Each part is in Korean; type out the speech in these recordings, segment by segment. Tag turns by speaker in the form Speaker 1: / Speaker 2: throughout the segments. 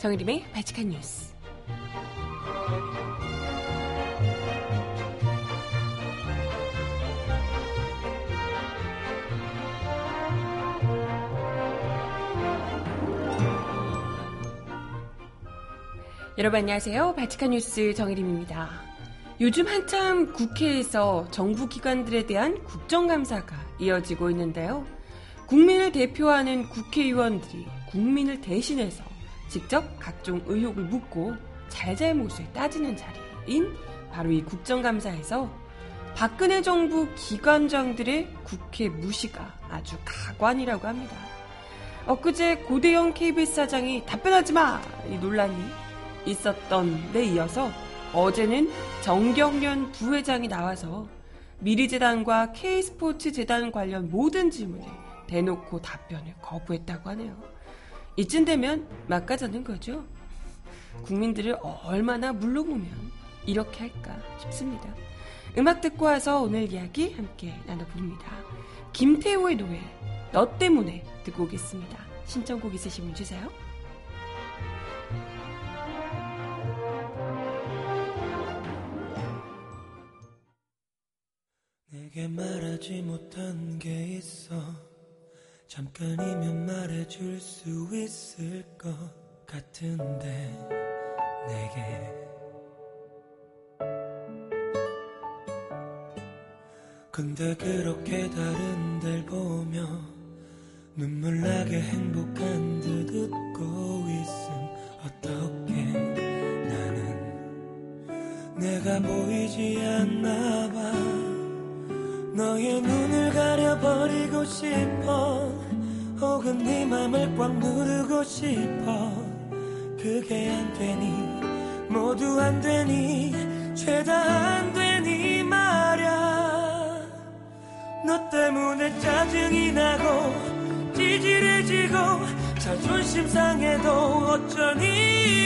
Speaker 1: 정일림의 발칙한 뉴스. 여러분 안녕하세요. 발칙한 뉴스 정일림입니다. 요즘 한참 국회에서 정부 기관들에 대한 국정감사가 이어지고 있는데요. 국민을 대표하는 국회의원들이 국민을 대신해서 직접 각종 의혹을 묻고 잘잘못을 따지는 자리인 바로 이 국정감사에서 박근혜 정부 기관장들의 국회 무시가 아주 가관이라고 합니다. 엊그제 고대영 KBS 사장이 답변하지 마! 이 논란이 있었던 데 이어서 어제는 정경련 부회장이 나와서 미리재단과 K스포츠 재단 관련 모든 질문에 대놓고 답변을 거부했다고 하네요. 이쯤 되면 막가자는 거죠. 국민들을 얼마나 물러보면 이렇게 할까 싶습니다. 음악 듣고 와서 오늘 이야기 함께 나눠봅니다. 김태호의 노래 너 때문에 듣고 오겠습니다. 신청곡 있으시면 주세요.
Speaker 2: 내게 말하지 못한 게 있어 잠깐이면 말해줄 수 있을 것 같은데 내게. 근데 그렇게 다른 데 보며 눈물 나게 행복한 듯 웃고 있음. 어떻게 나는 내가 보이지 않나 봐. 너의 눈을 가려버리고 싶어 혹은 네 맘을 꽉 누르고 싶어. 그게 안 되니 모두 안 되니 죄다 안 되니 말야. 너 때문에 짜증이 나고 찌질해지고 자존심 상해도 어쩌니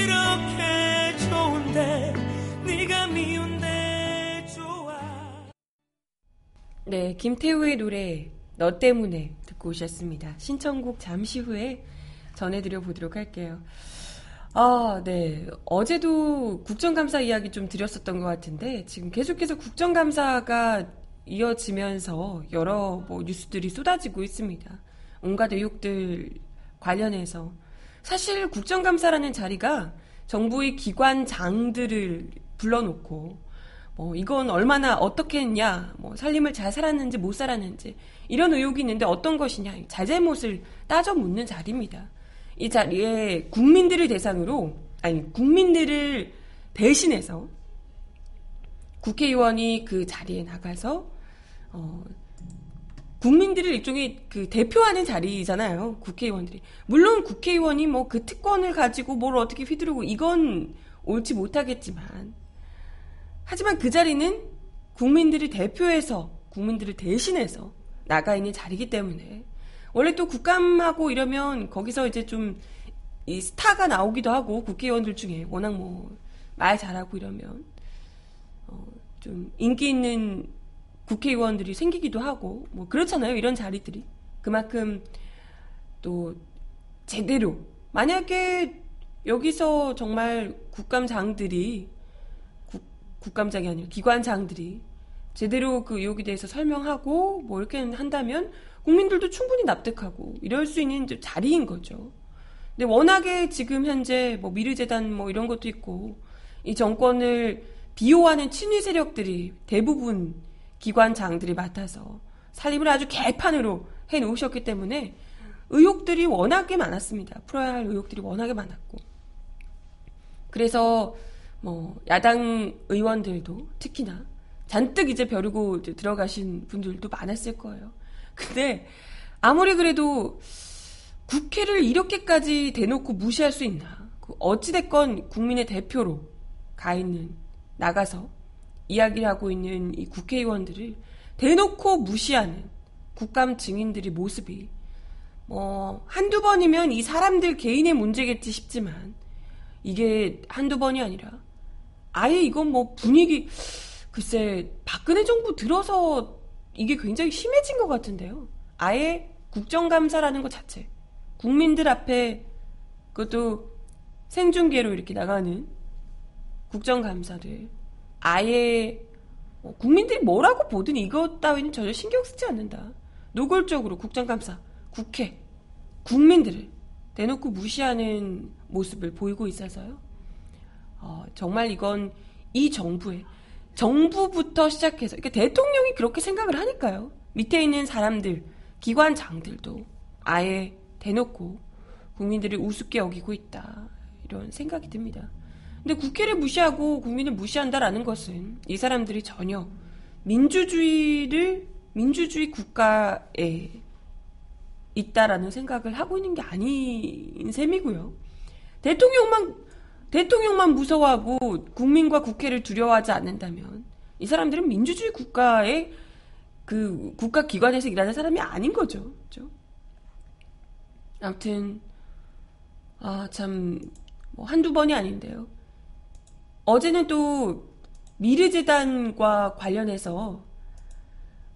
Speaker 2: 이렇게 좋은데 네가 미운데
Speaker 1: 네, 김태우의 노래 너 때문에 듣고 오셨습니다. 신청곡 잠시 후에 전해드려 보도록 할게요. 아, 네. 어제도 국정감사 이야기 좀 드렸었던 것 같은데 지금 계속해서 국정감사가 이어지면서 여러 뭐 뉴스들이 쏟아지고 있습니다. 온갖 의혹들 관련해서 사실 국정감사라는 자리가 정부의 기관장들을 불러놓고 뭐 이건 얼마나 어떻게 했냐, 뭐 살림을 잘 살았는지 못 살았는지 이런 의혹이 있는데 어떤 것이냐 잘잘못을 따져 묻는 자리입니다. 이 자리에 국민들을 대상으로 아니 국민들을 대신해서 국회의원이 그 자리에 나가서 어, 국민들을 일종의 그 대표하는 자리잖아요. 국회의원들이 물론 국회의원이 뭐 그 특권을 가지고 뭘 어떻게 휘두르고 이건 옳지 못하겠지만 하지만 그 자리는 국민들이 대표해서 국민들을 대신해서 나가 있는 자리이기 때문에. 원래 또 국감하고 이러면 거기서 이제 좀 이 스타가 나오기도 하고 국회의원들 중에 워낙 뭐 말 잘하고 이러면 어, 좀 인기 있는 국회의원들이 생기기도 하고 뭐 그렇잖아요 이런 자리들이. 그만큼 또 제대로. 만약에 여기서 정말 국감장들이 국감장이 아니라 기관장들이 제대로 그 의혹에 대해서 설명하고 뭐 이렇게 한다면 국민들도 충분히 납득하고 이럴 수 있는 자리인 거죠. 근데 워낙에 지금 현재 뭐 미르재단 뭐 이런 것도 있고 이 정권을 비호하는 친위 세력들이 대부분 기관장들이 맡아서 살림을 아주 개판으로 해 놓으셨기 때문에 의혹들이 워낙에 많았습니다. 풀어야 할 의혹들이 워낙에 많았고. 그래서 뭐 야당 의원들도 특히나 잔뜩 이제 벼르고 이제 들어가신 분들도 많았을 거예요. 근데 아무리 그래도 국회를 이렇게까지 대놓고 무시할 수 있나? 그 어찌됐건 국민의 대표로 가 있는 나가서 이야기를 하고 있는 이 국회의원들을 대놓고 무시하는 국감 증인들의 모습이 뭐 한두 번이면 이 사람들 개인의 문제겠지 싶지만 이게 한두 번이 아니라 아예 이건 뭐 분위기 글쎄 박근혜 정부 들어서 이게 굉장히 심해진 것 같은데요. 아예 국정감사라는 것 자체 국민들 앞에 그것도 생중계로 이렇게 나가는 국정감사를 아예 뭐 국민들이 뭐라고 보든 이것 따위는 전혀 신경 쓰지 않는다. 노골적으로 국정감사, 국회, 국민들을 대놓고 무시하는 모습을 보이고 있어서요. 어, 정말 이건 이 정부의 정부부터 시작해서 그러니까 대통령이 그렇게 생각을 하니까요. 밑에 있는 사람들, 기관장들도 아예 대놓고 국민들이 우습게 여기고 있다. 이런 생각이 듭니다. 근데 국회를 무시하고 국민을 무시한다라는 것은 이 사람들이 전혀 민주주의를 민주주의 국가에 있다라는 생각을 하고 있는 게 아닌 셈이고요. 대통령만 대통령만 무서워하고 국민과 국회를 두려워하지 않는다면 이 사람들은 민주주의 국가의 그 국가 기관에서 일하는 사람이 아닌 거죠. 그렇죠? 아무튼 아 참 뭐 한두 번이 아닌데요. 어제는 또 미르재단과 관련해서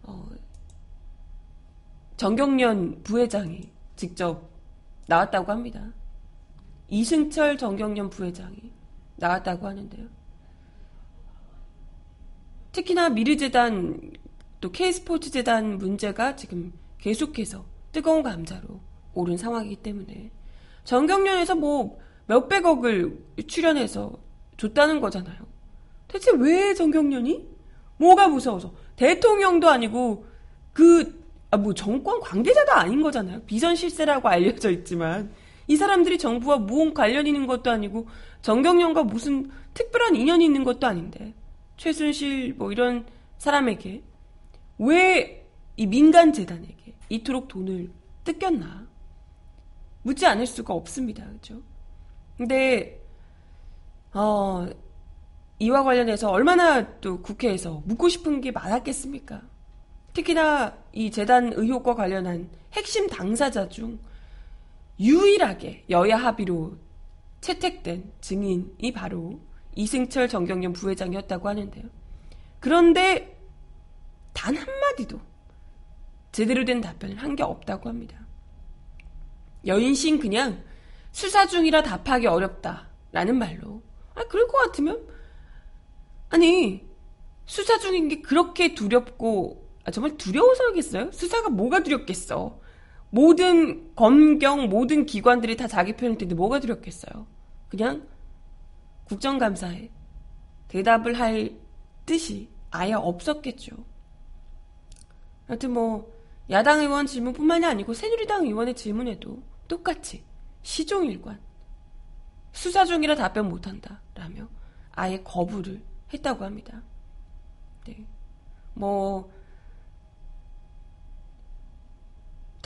Speaker 1: 어, 정경련 부회장이 직접 나왔다고 합니다. 이승철 정경련 부회장이 나왔다고 하는데요. 특히나 미르재단 또 K스포츠재단 문제가 지금 계속해서 뜨거운 감자로 오른 상황이기 때문에 정경련에서 뭐 몇백억을 출연해서 줬다는 거잖아요. 대체 왜 정경련이? 뭐가 무서워서? 대통령도 아니고 그, 아, 뭐 정권 관계자도 아닌 거잖아요. 비선 실세라고 알려져 있지만. 이 사람들이 정부와 무언 관련 있는 것도 아니고 정경련과 무슨 특별한 인연이 있는 것도 아닌데 최순실 뭐 이런 사람에게 왜 이 민간 재단에게 이토록 돈을 뜯겼나 묻지 않을 수가 없습니다. 그죠? 근데 어, 이와 관련해서 얼마나 또 국회에서 묻고 싶은 게 많았겠습니까? 특히나 이 재단 의혹과 관련한 핵심 당사자 중 유일하게 여야 합의로 채택된 증인이 바로 이승철 정경련 부회장이었다고 하는데요. 그런데 단 한마디도 제대로 된 답변을 한 게 없다고 합니다. 여인신 그냥 수사 중이라 답하기 어렵다라는 말로 아, 그럴 것 같으면 아니 수사 중인 게 그렇게 두렵고 아, 정말 두려워서겠어요? 수사가 뭐가 두렵겠어? 모든 검경 모든 기관들이 다 자기 편일 텐데 뭐가 두렵겠어요? 그냥 국정감사에 대답을 할 뜻이 아예 없었겠죠. 하여튼 뭐 야당 의원 질문뿐만이 아니고 새누리당 의원의 질문에도 똑같이 시종일관 수사 중이라 답변 못한다 라며 아예 거부를 했다고 합니다. 네. 뭐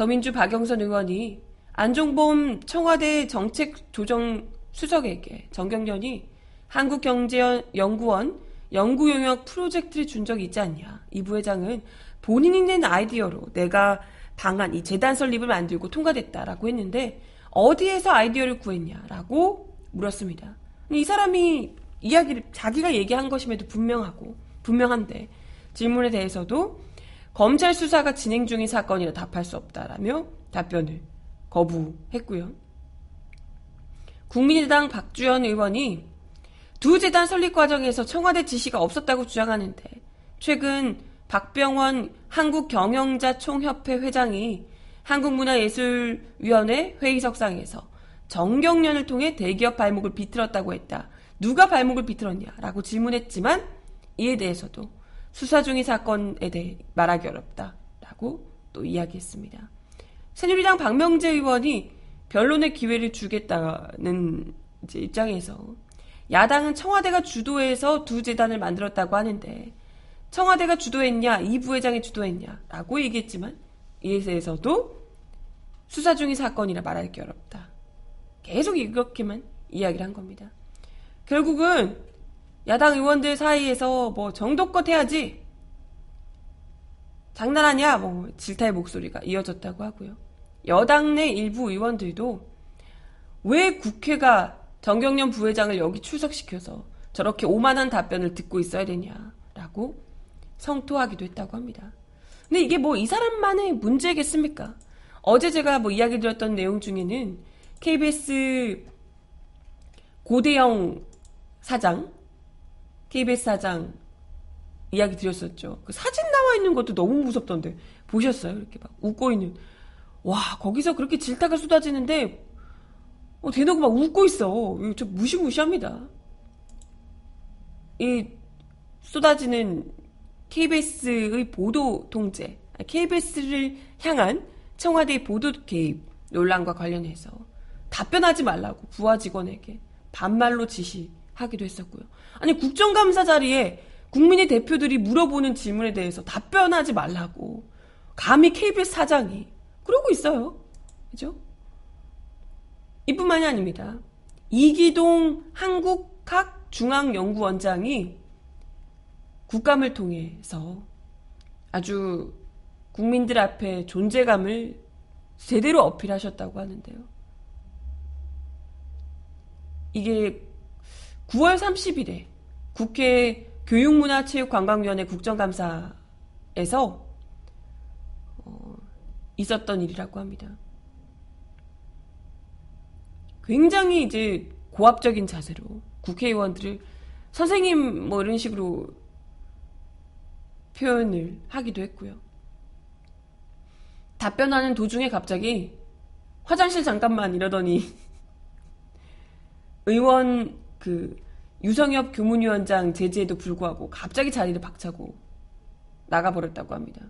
Speaker 1: 더민주 박영선 의원이 안종범 청와대 정책조정 수석에게 정경련이 한국경제연구원 연구용역 프로젝트를 준 적이 있지 않냐. 이 부회장은 본인이 낸 아이디어로 내가 방안, 이 재단 설립을 만들고 통과됐다라고 했는데 어디에서 아이디어를 구했냐라고 물었습니다. 이 사람이 이야기를 자기가 얘기한 것임에도 분명하고 분명한데 질문에 대해서도 검찰 수사가 진행 중인 사건이라 답할 수 없다라며 답변을 거부했고요. 국민의당 박주현 의원이 두 재단 설립 과정에서 청와대 지시가 없었다고 주장하는데 최근 박병원 한국경영자 총협회 회장이 한국문화예술위원회 회의석상에서 정경련을 통해 대기업 발목을 비틀었다고 했다. 누가 발목을 비틀었냐라고 질문했지만 이에 대해서도 수사 중인 사건에 대해 말하기 어렵다라고 또 이야기했습니다. 새누리당 박명재 의원이 변론의 기회를 주겠다는 입장에서 야당은 청와대가 주도해서 두 재단을 만들었다고 하는데 청와대가 주도했냐 이 부회장이 주도했냐라고 얘기했지만 이에 대해서도 수사 중인 사건이라 말하기 어렵다. 계속 이렇게만 이야기를 한 겁니다. 결국은 야당 의원들 사이에서 뭐 정도껏 해야지 장난하냐 뭐 질타의 목소리가 이어졌다고 하고요. 여당 내 일부 의원들도 왜 국회가 정경련 부회장을 여기 출석시켜서 저렇게 오만한 답변을 듣고 있어야 되냐라고 성토하기도 했다고 합니다. 근데 이게 뭐 이 사람만의 문제겠습니까? 어제 제가 뭐 이야기 드렸던 내용 중에는 KBS 고대영 사장, KBS 사장 이야기 드렸었죠. 그 사진 나와 있는 것도 너무 무섭던데 보셨어요? 이렇게 막 웃고 있는. 와 거기서 그렇게 질타가 쏟아지는데 어, 대놓고 막 웃고 있어. 좀 무시무시합니다. 이 쏟아지는 KBS의 보도 통제, KBS를 향한 청와대 보도 개입 논란과 관련해서 답변하지 말라고 부하 직원에게 반말로 지시 하기도 했었고요. 아니 국정감사 자리에 국민의 대표들이 물어보는 질문에 대해서 답변하지 말라고 감히 KBS 사장이 그러고 있어요. 그죠? 이뿐만이 아닙니다. 이기동 한국학 중앙연구원장이 국감을 통해서 아주 국민들 앞에 존재감을 제대로 어필하셨다고 하는데요. 이게 9월 30일에 국회 교육문화체육관광위원회 국정감사에서 어, 있었던 일이라고 합니다. 굉장히 이제 고압적인 자세로 국회의원들을 선생님 뭐 이런 식으로 표현을 하기도 했고요. 답변하는 도중에 갑자기 화장실 잠깐만 이러더니 의원 그 유성엽 교문위원장 제지에도 불구하고 갑자기 자리를 박차고 나가버렸다고 합니다.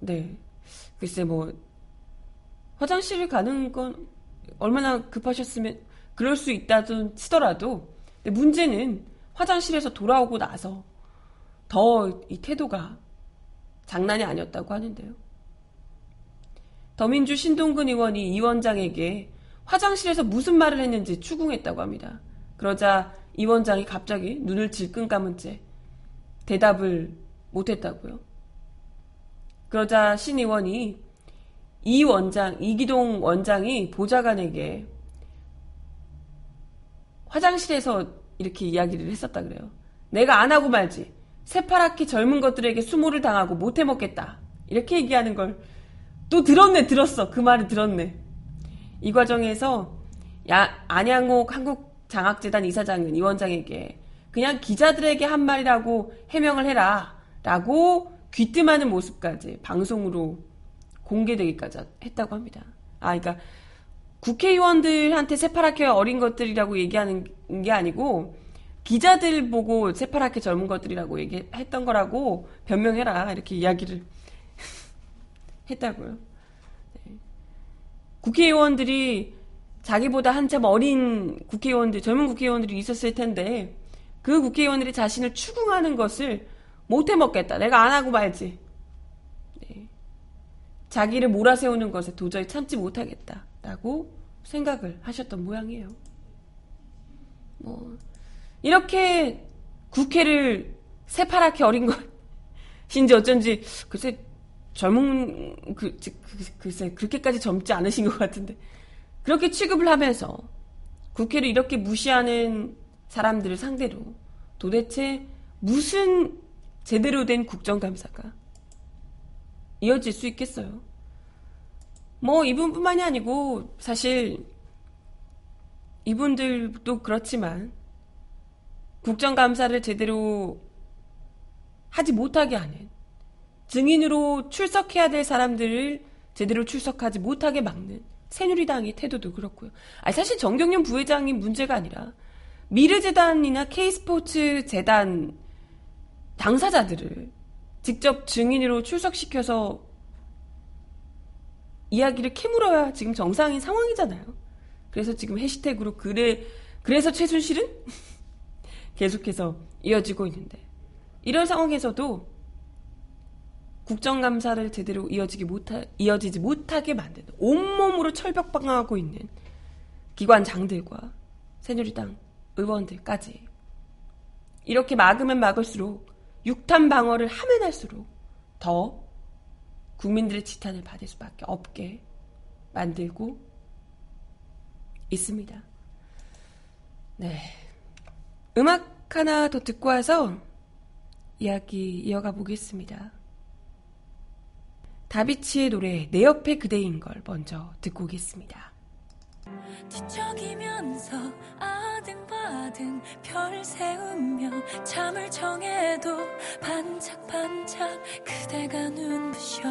Speaker 1: 네. 글쎄 뭐 화장실을 가는 건 얼마나 급하셨으면 그럴 수 있다든 치더라도 문제는 화장실에서 돌아오고 나서 더 이 태도가 장난이 아니었다고 하는데요. 더민주 신동근 의원이 이 원장에게 화장실에서 무슨 말을 했는지 추궁했다고 합니다. 그러자 이 원장이 갑자기 눈을 질끈 감은 채 대답을 못했다고요. 그러자 신 의원이 이 원장, 이기동 원장이 보좌관에게 화장실에서 이렇게 이야기를 했었다 그래요. 내가 안 하고 말지. 새파랗게 젊은 것들에게 수모를 당하고 못해 먹겠다. 이렇게 얘기하는 걸 또 들었네, 들었어. 그 말을 들었네. 이 과정에서 야, 안양옥 한국장학재단 이사장은 이 원장에게 그냥 기자들에게 한 말이라고 해명을 해라. 라고 귀뜸하는 모습까지 방송으로 공개되기까지 했다고 합니다. 아, 그러니까 국회의원들한테 새파랗게 어린 것들이라고 얘기하는 게 아니고 기자들 보고 새파랗게 젊은 것들이라고 얘기했던 거라고 변명해라 이렇게 이야기를 했다고요. 네. 국회의원들이 자기보다 한참 어린 국회의원들, 젊은 국회의원들이 있었을 텐데 그 국회의원들이 자신을 추궁하는 것을 못해 먹겠다. 내가 안 하고 말지. 자기를 몰아세우는 것에 도저히 참지 못하겠다 라고 생각을 하셨던 모양이에요. 뭐 이렇게 국회를 새파랗게 어린 것 인지 어쩐지 글쎄 젊은 그, 그, 글쎄 그렇게까지 젊지 않으신 것 같은데 그렇게 취급을 하면서 국회를 이렇게 무시하는 사람들을 상대로 도대체 무슨 제대로 된 국정감사가 이어질 수 있겠어요. 뭐 이분뿐만이 아니고 사실 이분들도 그렇지만 국정감사를 제대로 하지 못하게 하는 증인으로 출석해야 될 사람들을 제대로 출석하지 못하게 막는 새누리당의 태도도 그렇고요. 아니 사실 정경련 부회장이 문제가 아니라 미르재단이나 K스포츠 재단 당사자들을 직접 증인으로 출석시켜서 이야기를 캐물어야 지금 정상인 상황이잖아요. 그래서 지금 해시태그로 그래 그래서 최순실은 계속해서 이어지고 있는데 이런 상황에서도 국정감사를 제대로 이어지기 못하, 이어지지 못하게 만드는 온몸으로 철벽방하고 있는 기관장들과 새누리당 의원들까지 이렇게 막으면 막을수록 육탄 방어를 하면 할수록 더 국민들의 지탄을 받을 수밖에 없게 만들고 있습니다. 네. 음악 하나 더 듣고 와서 이야기 이어가 보겠습니다. 다비치의 노래 내 옆에 그대인 걸 먼저 듣고 오겠습니다.
Speaker 3: 뒤척이면서 아등바등 별 세우며 잠을 정해도 반짝반짝 그대가 눈부셔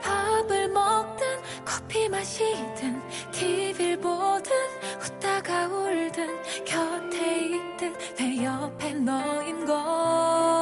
Speaker 3: 밥을 먹든 커피 마시든 TV를 보든 웃다가 울든 곁에 있든 내 옆에 너인 걸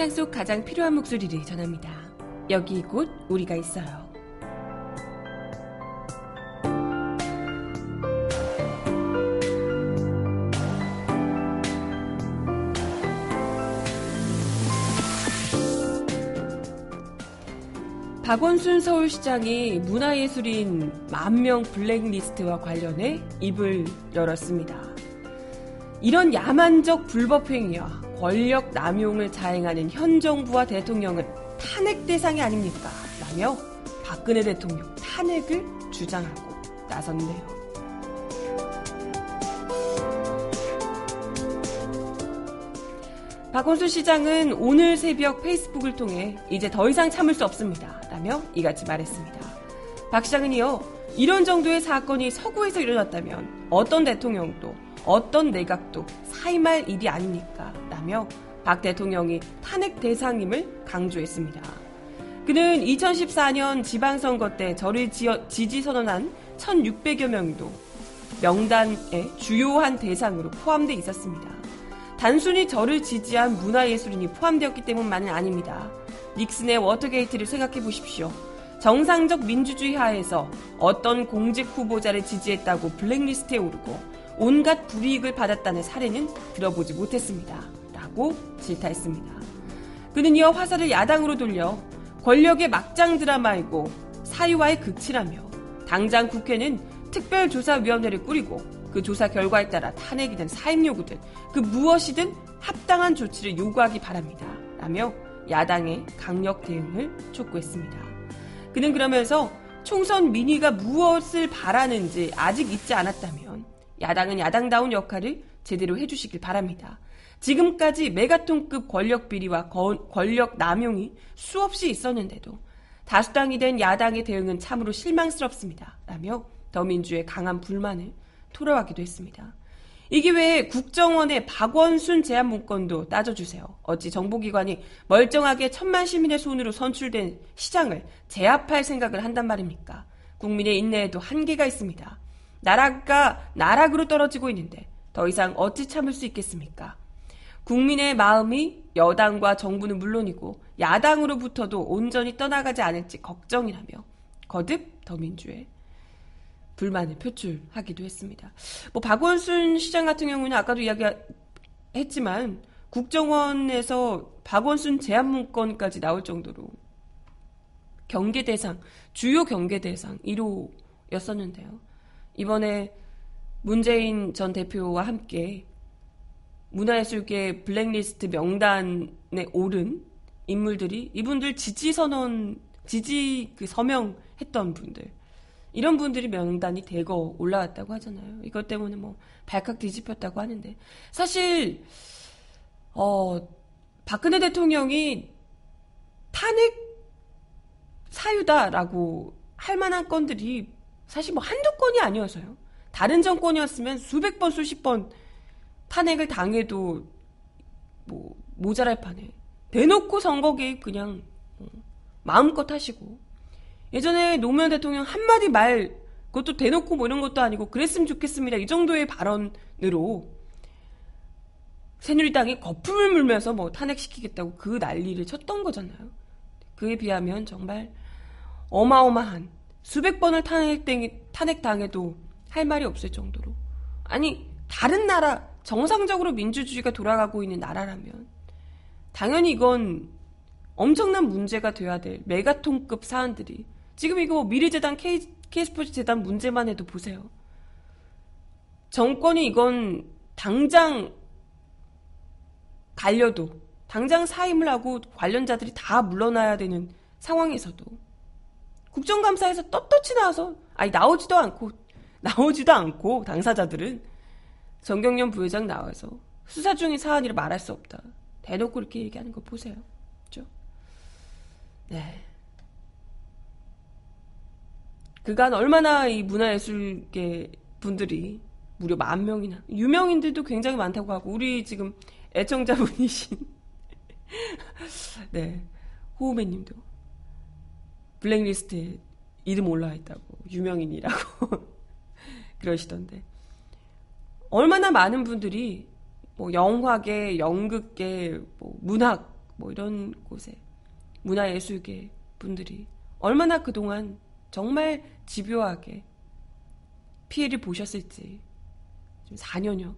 Speaker 1: 세상 속 가장 필요한 목소리를 전합니다. 여기 곧 우리가 있어요. 박원순 서울시장이 문화예술인 만명 블랙리스트와 관련해 입을 열었습니다. 이런 야만적 불법행위와 권력 남용을 자행하는 현 정부와 대통령은 탄핵 대상이 아닙니까? 라며 박근혜 대통령 탄핵을 주장하고 나섰네요. 박원순 시장은 오늘 새벽 페이스북을 통해 이제 더 이상 참을 수 없습니다. 라며 이같이 말했습니다. 박 시장은 이어 이런 정도의 사건이 서구에서 일어났다면 어떤 대통령도 어떤 내각도 사임할 일이 아닙니까? 라며 박 대통령이 탄핵 대상임을 강조했습니다. 그는 2014년 지방선거 때 저를 지지 선언한 1,600여 명도 명단의 주요한 대상으로 포함되어 있었습니다. 단순히 저를 지지한 문화예술인이 포함되었기 때문만은 아닙니다. 닉슨의 워터게이트를 생각해 보십시오. 정상적 민주주의 하에서 어떤 공직 후보자를 지지했다고 블랙리스트에 오르고 온갖 불이익을 받았다는 사례는 들어보지 못했습니다. 라고 질타했습니다. 그는 이어 화살을 야당으로 돌려 권력의 막장 드라마이고 사유화의 극치라며 당장 국회는 특별조사위원회를 꾸리고 그 조사 결과에 따라 탄핵이든 사임 요구든 그 무엇이든 합당한 조치를 요구하기 바랍니다. 라며 야당의 강력 대응을 촉구했습니다. 그는 그러면서 총선 민의가 무엇을 바라는지 아직 잊지 않았다면 야당은 야당다운 역할을 제대로 해주시길 바랍니다. 지금까지 메가톤급 권력 비리와 거- 권력 남용이 수없이 있었는데도 다수당이 된 야당의 대응은 참으로 실망스럽습니다. 라며 더민주의 강한 불만을 토로하기도 했습니다. 이 기회에 국정원의 박원순 제안 문건도 따져주세요. 어찌 정보기관이 멀쩡하게 천만 시민의 손으로 선출된 시장을 제압할 생각을 한단 말입니까? 국민의 인내에도 한계가 있습니다. 나라가 나락으로 떨어지고 있는데 더 이상 어찌 참을 수 있겠습니까? 국민의 마음이 여당과 정부는 물론이고 야당으로부터도 온전히 떠나가지 않을지 걱정이라며 거듭 더민주의 불만을 표출하기도 했습니다. 뭐 박원순 시장 같은 경우는 아까도 이야기했지만 국정원에서 박원순 제안 문건까지 나올 정도로 경계 대상 주요 경계 대상 1호였었는데요. 이번에 문재인 전 대표와 함께 문화예술계 블랙리스트 명단에 오른 인물들이 이분들 지지 선언, 지지 그 서명했던 분들. 이런 분들이 명단이 대거 올라왔다고 하잖아요. 이것 때문에 뭐 발칵 뒤집혔다고 하는데. 사실, 어, 박근혜 대통령이 탄핵 사유다라고 할 만한 건들이 사실 뭐 한두 건이 아니어서요. 다른 정권이었으면 수백 번, 수십 번 탄핵을 당해도 뭐 모자랄 판에 대놓고 선거 개입 그냥 어, 마음껏 하시고 예전에 노무현 대통령 한마디 말 그것도 대놓고 뭐 이런 것도 아니고 그랬으면 좋겠습니다 이 정도의 발언으로 새누리당이 거품을 물면서 뭐 탄핵시키겠다고 그 난리를 쳤던 거잖아요 그에 비하면 정말 어마어마한 수백 번을 탄핵, 탄핵 당해도 할 말이 없을 정도로. 아니, 다른 나라, 정상적으로 민주주의가 돌아가고 있는 나라라면, 당연히 이건 엄청난 문제가 돼야 될 메가톤급 사안들이. 지금 이거 뭐 미래재단, K, K스포츠 재단 문제만 해도 보세요. 정권이 이건 당장 갈려도, 당장 사임을 하고 관련자들이 다 물러나야 되는 상황에서도 국정감사에서 떳떳이 나와서 아니 나오지도 않고 나오지도 않고 당사자들은 정경련 부회장 나와서 수사 중인 사안이라 말할 수 없다. 대놓고 이렇게 얘기하는 거 보세요. 그죠? 네. 그간 얼마나 이 문화예술계 분들이 무려 만 명이나 유명인들도 굉장히 많다고 하고 우리 지금 애청자분이신 네 호우매님도 블랙리스트에 이름 올라와 있다고. 유명인이라고. 그러시던데. 얼마나 많은 분들이 뭐 영화계, 연극계, 뭐 문학 뭐 이런 곳에 문화예술계 분들이 얼마나 그동안 정말 집요하게 피해를 보셨을지. 지금 4년여.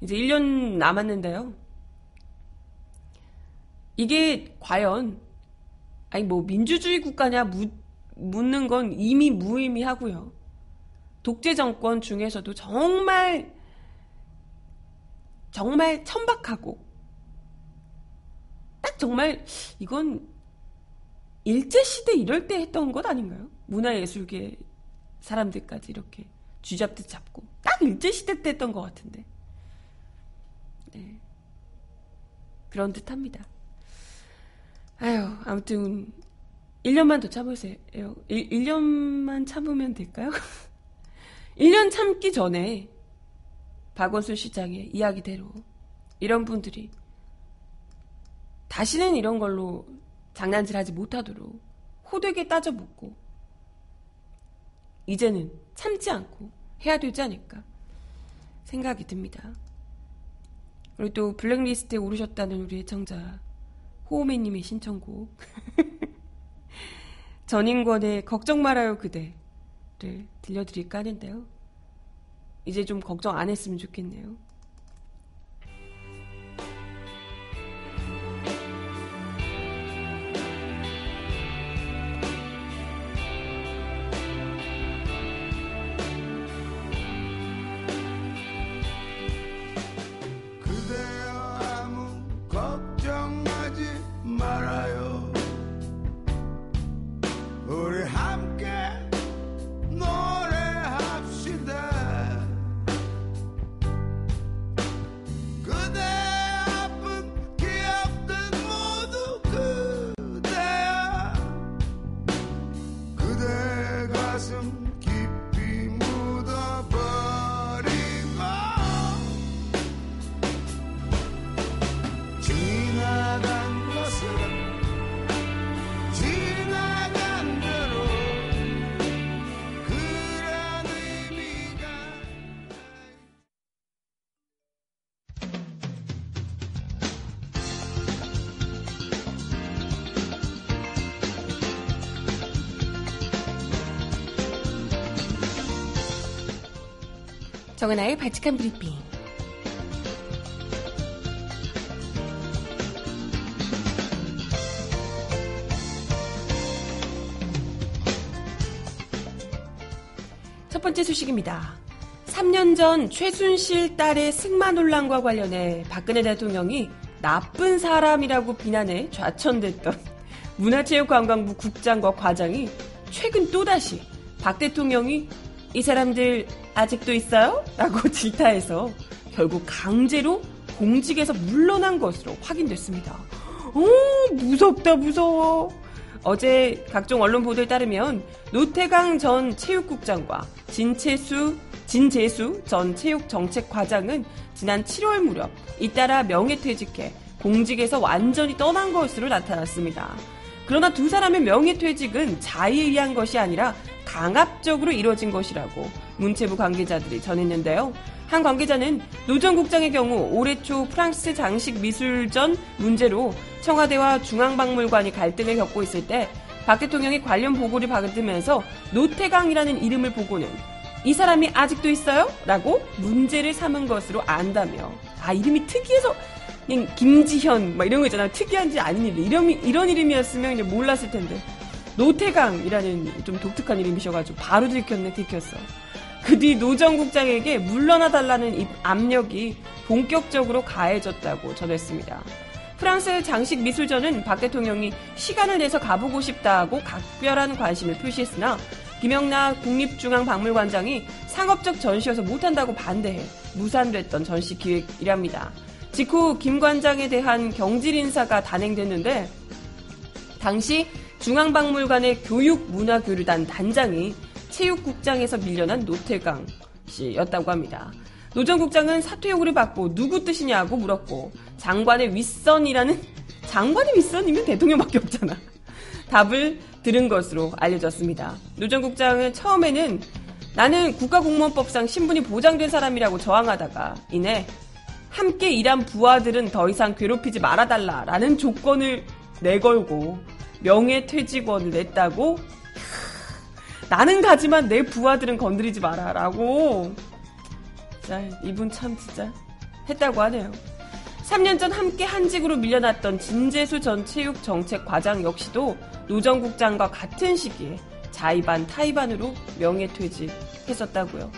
Speaker 1: 이제 1년 남았는데요. 이게 과연 아니 뭐 민주주의 국가냐 묻, 묻는 건 이미 무의미하고요. 독재 정권 중에서도 정말 정말 천박하고 딱 정말 이건 일제 시대 이럴 때 했던 것 아닌가요? 문화예술계 사람들까지 이렇게 쥐잡듯 잡고 딱 일제 시대 때 했던 것 같은데. 네. 그런 듯합니다. 아유, 아무튼 1년만 더 참으세요. 1, 1년만 참으면 될까요? 1년 참기 전에 박원순 시장의 이야기대로 이런 분들이 다시는 이런 걸로 장난질 하지 못하도록 호되게 따져 묻고 이제는 참지 않고 해야 되지 않을까 생각이 듭니다. 그리고 또 블랙리스트에 오르셨다는 우리 애청자 호우매님의 신청곡 전인권의 걱정 말아요 그대를 들려드릴까 하는데요. 이제 좀 걱정 안 했으면 좋겠네요. 정은아의 발칙한 브리핑. 첫 번째 소식입니다. 3년 전 최순실 딸의 승마 논란과 관련해 박근혜 대통령이 나쁜 사람이라고 비난해 좌천됐던 문화체육관광부 국장과 과장이 최근 또다시 박 대통령이 이 사람들 아직도 있어요? 라고 질타해서 결국 강제로 공직에서 물러난 것으로 확인됐습니다. 오, 무섭다, 무서워. 어제 각종 언론 보도에 따르면 노태강 전 체육국장과 진채수, 진재수 전 체육정책과장은 지난 7월 무렵 잇따라 명예퇴직해 공직에서 완전히 떠난 것으로 나타났습니다. 그러나 두 사람의 명예퇴직은 자의에 의한 것이 아니라 강압적으로 이루어진 것이라고 문체부 관계자들이 전했는데요. 한 관계자는 노 전 국장의 경우 올해 초 프랑스 장식 미술전 문제로 청와대와 중앙박물관이 갈등을 겪고 있을 때 박 대통령이 관련 보고를 받으면서 노태강이라는 이름을 보고는 이 사람이 아직도 있어요? 라고 문제를 삼은 것으로 안다며. 아, 이름이 특이해서 김지현 막 이런 거 있잖아요. 특이한지 아닌 이름. 이름이, 이런 이름이었으면 몰랐을 텐데. 노태강이라는 좀 독특한 이름이셔가지고 바로 들켰네, 들켰어. 그 뒤 노정국장에게 물러나 달라는 압력이 본격적으로 가해졌다고 전했습니다. 프랑스 장식 미술전은 박 대통령이 시간을 내서 가보고 싶다고 각별한 관심을 표시했으나 김영락 국립중앙박물관장이 상업적 전시여서 못한다고 반대해 무산됐던 전시 기획이랍니다. 직후 김 관장에 대한 경질 인사가 단행됐는데 당시 중앙박물관의 교육문화교류단 단장이 체육국장에서 밀려난 노태강 씨였다고 합니다. 노 전 국장은 사퇴 요구를 받고 누구 뜻이냐고 물었고 장관의 윗선이라는 장관의 윗선이면 대통령밖에 없잖아. 답을 들은 것으로 알려졌습니다. 노 전 국장은 처음에는 나는 국가공무원법상 신분이 보장된 사람이라고 저항하다가 이내 함께 일한 부하들은 더 이상 괴롭히지 말아달라라는 조건을 내걸고 명예퇴직원을 냈다고 나는 가지만 내 부하들은 건드리지 마라라고 자 이분 참 진짜 했다고 하네요. 3년 전 함께 한직으로 밀려났던 진재수 전 체육정책과장 역시도 노정 국장과 같은 시기에 자의반 타의반으로 명예퇴직했었다고요.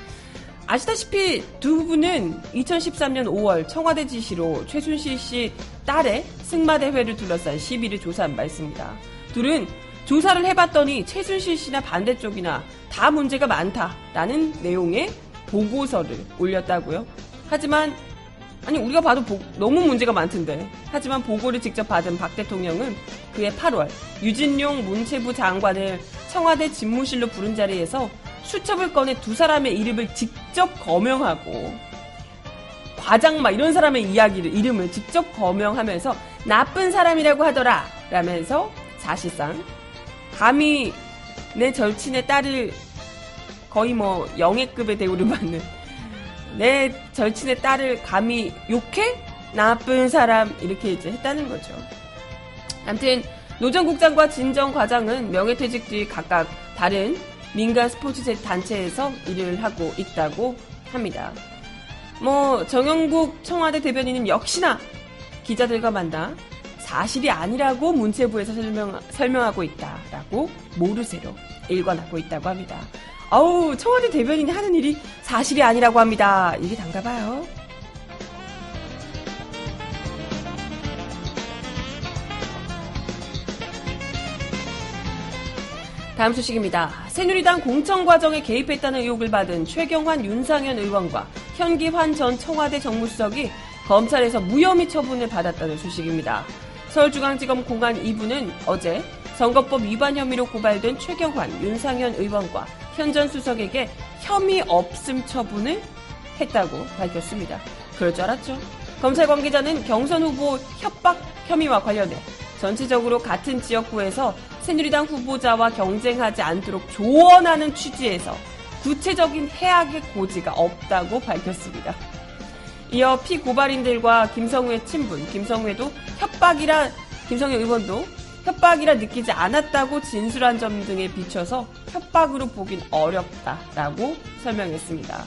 Speaker 1: 아시다시피 두 분은 2013년 5월 청와대 지시로 최순실 씨 딸의 승마대회를 둘러싼 시비를 조사한 바 있습니다. 둘은 조사를 해봤더니 최순실 씨나 반대쪽이나 다 문제가 많다라는 내용의 보고서를 올렸다고요. 하지만 아니 우리가 봐도 보, 너무 문제가 많던데. 하지만 보고를 직접 받은 박 대통령은 그해 8월 유진용 문체부 장관을 청와대 집무실로 부른 자리에서 수첩을 꺼내 두 사람의 이름을 직접 거명하고 과장 막 이런 사람의 이야기를 이름을 직접 거명하면서 나쁜 사람이라고 하더라 라면서 사실상 감히 내 절친의 딸을 거의 뭐 영예급의 대우를 받는 내 절친의 딸을 감히 욕해? 나쁜 사람 이렇게 이제 했다는 거죠. 아무튼 노 전 국장과 진정 과장은 명예퇴직 뒤 각각 다른 민간 스포츠 단체에서 일을 하고 있다고 합니다. 뭐 정영국 청와대 대변인은 역시나 기자들과 만나 사실이 아니라고 문체부에서 설명, 설명하고 있다라고 모르쇠로 일관하고 있다고 합니다. 아우 청와대 대변인이 하는 일이 사실이 아니라고 합니다. 이게 단가 봐요. 다음 소식입니다. 새누리당 공천 과정에 개입했다는 의혹을 받은 최경환 윤상현 의원과 현기환 전 청와대 정무수석이 검찰에서 무혐의 처분을 받았다는 소식입니다. 서울중앙지검 공안 2부는 어제 선거법 위반 혐의로 고발된 최경환, 윤상현 의원과 현 전 수석에게 혐의 없음 처분을 했다고 밝혔습니다. 그럴 줄 알았죠. 검찰 관계자는 경선 후보 협박 혐의와 관련해 전체적으로 같은 지역구에서 새누리당 후보자와 경쟁하지 않도록 조언하는 취지에서 구체적인 해악의 고지가 없다고 밝혔습니다. 이어 피고발인들과 김성우의 친분, 김성우에도 협박이라, 김성우 의원도 협박이라 느끼지 않았다고 진술한 점 등에 비춰서 협박으로 보긴 어렵다라고 설명했습니다.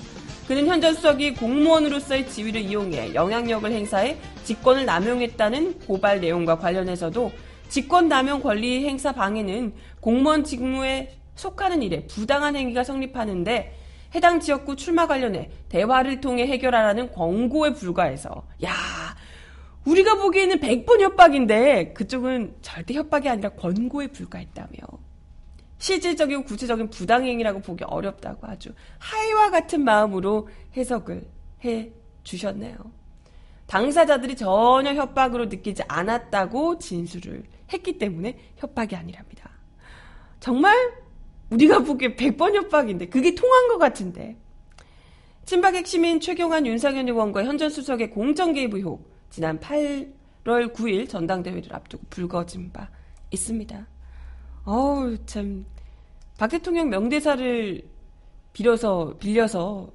Speaker 1: 그는 현 전 수석이 공무원으로서의 지위를 이용해 영향력을 행사해 직권을 남용했다는 고발 내용과 관련해서도 직권 남용 권리 행사 방해는 공무원 직무에 속하는 일에 부당한 행위가 성립하는데 해당 지역구 출마 관련해 대화를 통해 해결하라는 권고에 불과해서 야 우리가 보기에는 100번 협박인데 그쪽은 절대 협박이 아니라 권고에 불과했다며 실질적이고 구체적인 부당행위라고 보기 어렵다고 아주 하이와 같은 마음으로 해석을 해 주셨네요. 당사자들이 전혀 협박으로 느끼지 않았다고 진술을 했기 때문에 협박이 아니랍니다. 정말 우리가 보기에 100번 협박인데 그게 통한 것 같은데. 친박 핵심인 최경환 윤상현 의원과 현 전 수석의 공정 개입 의혹 지난 8월 9일 전당대회를 앞두고 불거진 바 있습니다. 어우 참 박 대통령 명대사를 빌어서 빌려서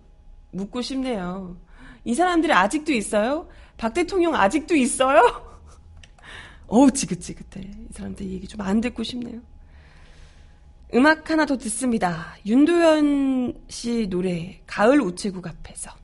Speaker 1: 묻고 싶네요. 이 사람들이 아직도 있어요? 박 대통령 아직도 있어요? 어우 지긋지긋해. 이 사람들 얘기 좀 안 듣고 싶네요. 음악 하나 더 듣습니다. 윤도현 씨 노래 가을 우체국 앞에서.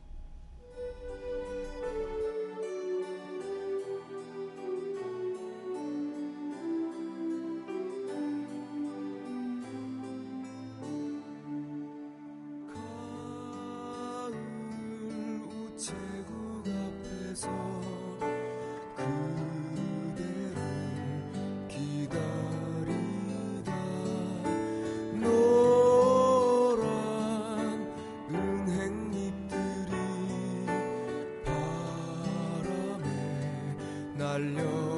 Speaker 2: 날려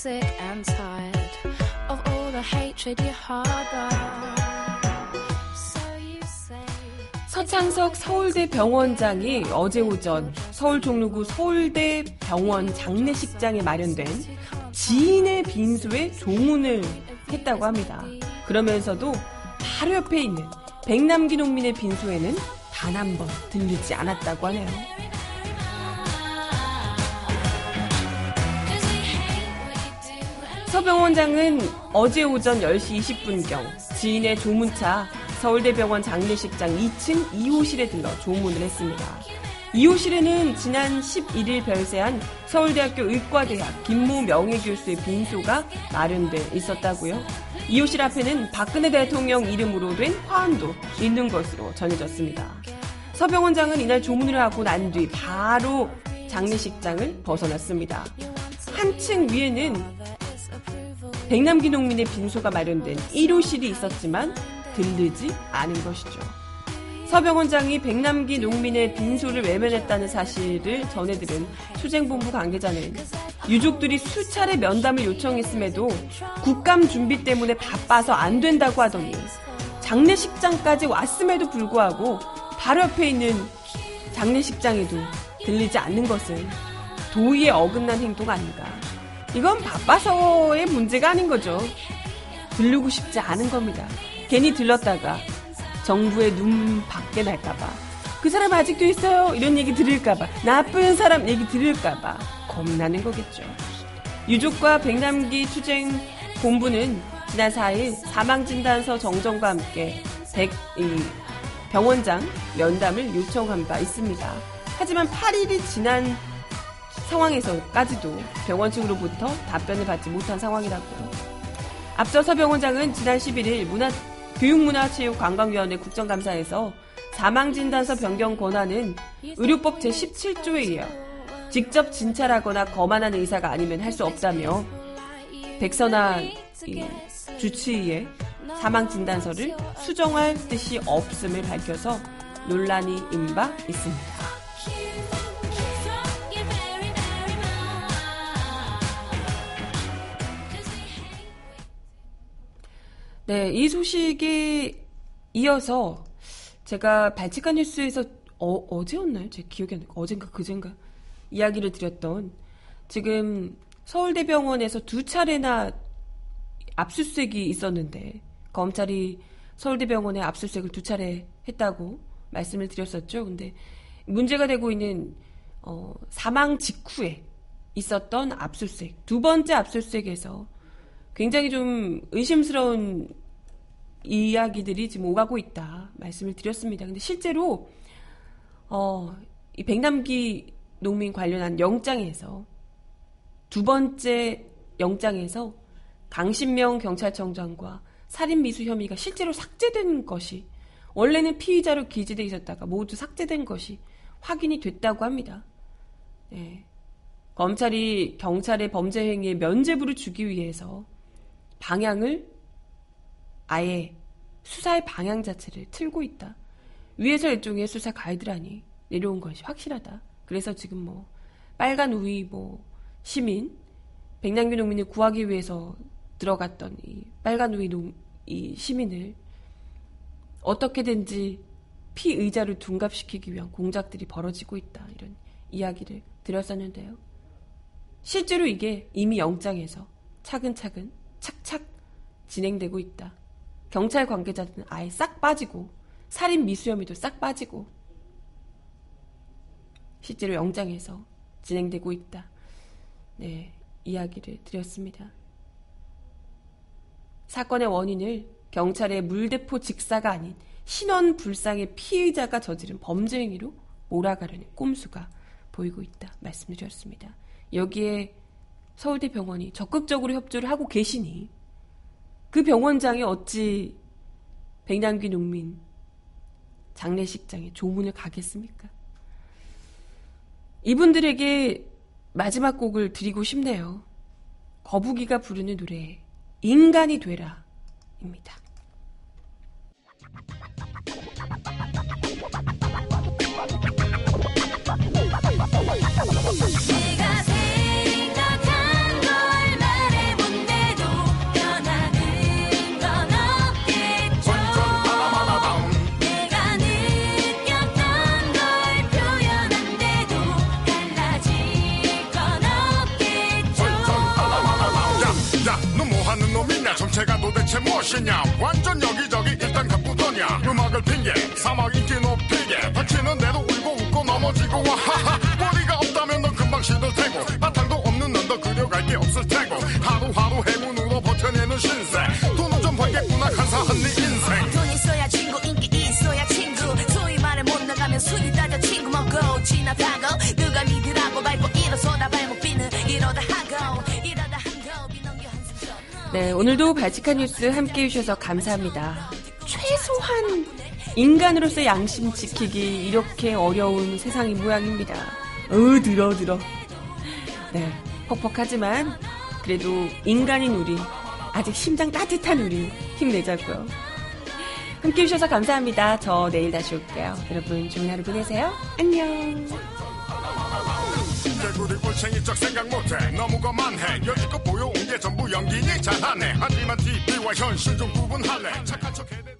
Speaker 3: say.
Speaker 1: 서창석 서울대 병원장이 어제 오전 서울 종로구 서울대 병원 장례식장에 마련된 지인의 빈소에 조문을 했다고 합니다. 그러면서도 바로 옆에 있는 백남기 농민의 빈소에는 단 한 번 들르지 않았다고 하네요.
Speaker 3: Cause we hate what you do.
Speaker 1: 서 병 원장은 어제 오전 10시 20분경 지인의 조문차 서울대병원 장례식장 2층 2호실에 들러 조문을 했습니다. 2호실에는 지난 11일 별세한 서울대학교 의과대학 김모 명예교수의 빈소가 마련돼 있었다고요. 2호실 앞에는 박근혜 대통령 이름으로 된 화환도 있는 것으로 전해졌습니다. 서병 원장은 이날 조문을 하고 난 뒤 바로 장례식장을 벗어났습니다. 한층 위에는 백남기 농민의 빈소가 마련된 1호실이 있었지만 들르지 않은 것이죠. 서병 원장이 백남기 농민의 빈소를 외면했다는 사실을 전해들은 수쟁본부 관계자는 유족들이 수차례 면담을 요청했음에도 국감 준비 때문에 바빠서 안 된다고 하더니 장례식장까지 왔음에도 불구하고 바로 옆에 있는 장례식장에도 들리지 않는 것은 도의에 어긋난 행동 아닌가. 이건 바빠서의 문제가 아닌 거죠. 들르고 싶지 않은 겁니다. 괜히 들렀다가 정부의 눈 밖에 날까봐. 그 사람 아직도 있어요. 이런 얘기 들을까봐. 나쁜 사람 얘기 들을까봐. 겁나는 거겠죠. 유족과 백남기 투쟁 본부는 지난 4일 사망진단서 정정과 함께 백, 이, 병원장 면담을 요청한 바 있습니다. 하지만 8일이 지난 상황에서까지도 병원 측으로부터 답변을 받지 못한 상황이라고요. 앞서 서 병원장은 지난 11일 문화, 교육문화체육관광위원회 국정감사에서 사망진단서 변경 권한은 의료법 제17조에 의해 직접 진찰하거나 거만한 의사가 아니면 할 수 없다며 백선아 이 주치의의 사망진단서를 수정할 뜻이 없음을 밝혀서 논란이 임바 있습니다. 네, 이 소식에 이어서 제가 발칙한 뉴스에서 어, 어제였나요? 제 기억이 안 나요. 어젠가 그젠가 이야기를 드렸던 지금 서울대병원에서 두 차례나 압수수색이 있었는데 검찰이 서울대병원에 압수수색을 두 차례 했다고 말씀을 드렸었죠. 근데 문제가 되고 있는 어, 사망 직후에 있었던 압수수색 두 번째 압수수색에서 굉장히 좀 의심스러운 이야기들이 지금 오가고 있다 말씀을 드렸습니다. 근데 실제로 어, 이 백남기 농민 관련한 영장에서 두 번째 영장에서 강신명 경찰청장과 살인 미수 혐의가 실제로 삭제된 것이 원래는 피의자로 기재돼 있었다가 모두 삭제된 것이 확인이 됐다고 합니다. 네. 검찰이 경찰의 범죄 행위에 면죄부를 주기 위해서 방향을 아예 수사의 방향 자체를 틀고 있다. 위에서 일종의 수사 가이드라인이 내려온 것이 확실하다. 그래서 지금 뭐 빨간 우위 뭐 시민 백남기 농민을 구하기 위해서 들어갔던 이 빨간 우위 농, 이 시민을 어떻게든지 피의자를 둔갑시키기 위한 공작들이 벌어지고 있다. 이런 이야기를 드렸었는데요. 실제로 이게 이미 영장에서 차근차근 착착 진행되고 있다. 경찰 관계자들은 아예 싹 빠지고 살인 미수 혐의도 싹 빠지고 실제로 영장에서 진행되고 있다. 네, 이야기를 드렸습니다. 사건의 원인을 경찰의 물대포 직사가 아닌 신원 불상의 피의자가 저지른 범죄 행위로 몰아가려는 꼼수가 보이고 있다. 말씀드렸습니다. 여기에 서울대 병원이 적극적으로 협조를 하고 계시니 그 병원장이 어찌 백남기 농민 장례식장에 조문을 가겠습니까? 이분들에게 마지막 곡을 드리고 싶네요. 거북이가 부르는 노래 인간이 되라 입니다.
Speaker 4: 무엇이냐? 완전 여기저기 일단 가쁘더냐? 음악을 핑계, 사막 인기 높이게. 다치는데도 울고 웃고 넘어지고 와하하. 머리가 없다면 넌 금방 시들 테고. 바탕도 없는 넌 더 그려갈 게 없을 테고. 하루하루 행운으로 버텨내는 신세. 돈은 좀 벌겠구나 간사한 네
Speaker 1: 네, 오늘도 발칙한 뉴스 함께 해주셔서 감사합니다. 최소한 인간으로서 양심 지키기 이렇게 어려운 세상인 모양입니다. 어, 들어, 들어. 네, 퍽퍽하지만 그래도 인간인 우리, 아직 심장 따뜻한 우리 힘내자고요. 함께 해주셔서 감사합니다. 저 내일 다시 올게요. 여러분 좋은 하루 보내세요. 안녕.
Speaker 4: 개구리 울챙이 적 생각 못해. 너무 거만해. 여지껏 보여온 게 전부 연기니 잘하네. 하지만 TV와 현실 좀 구분할래. 착한 척 해대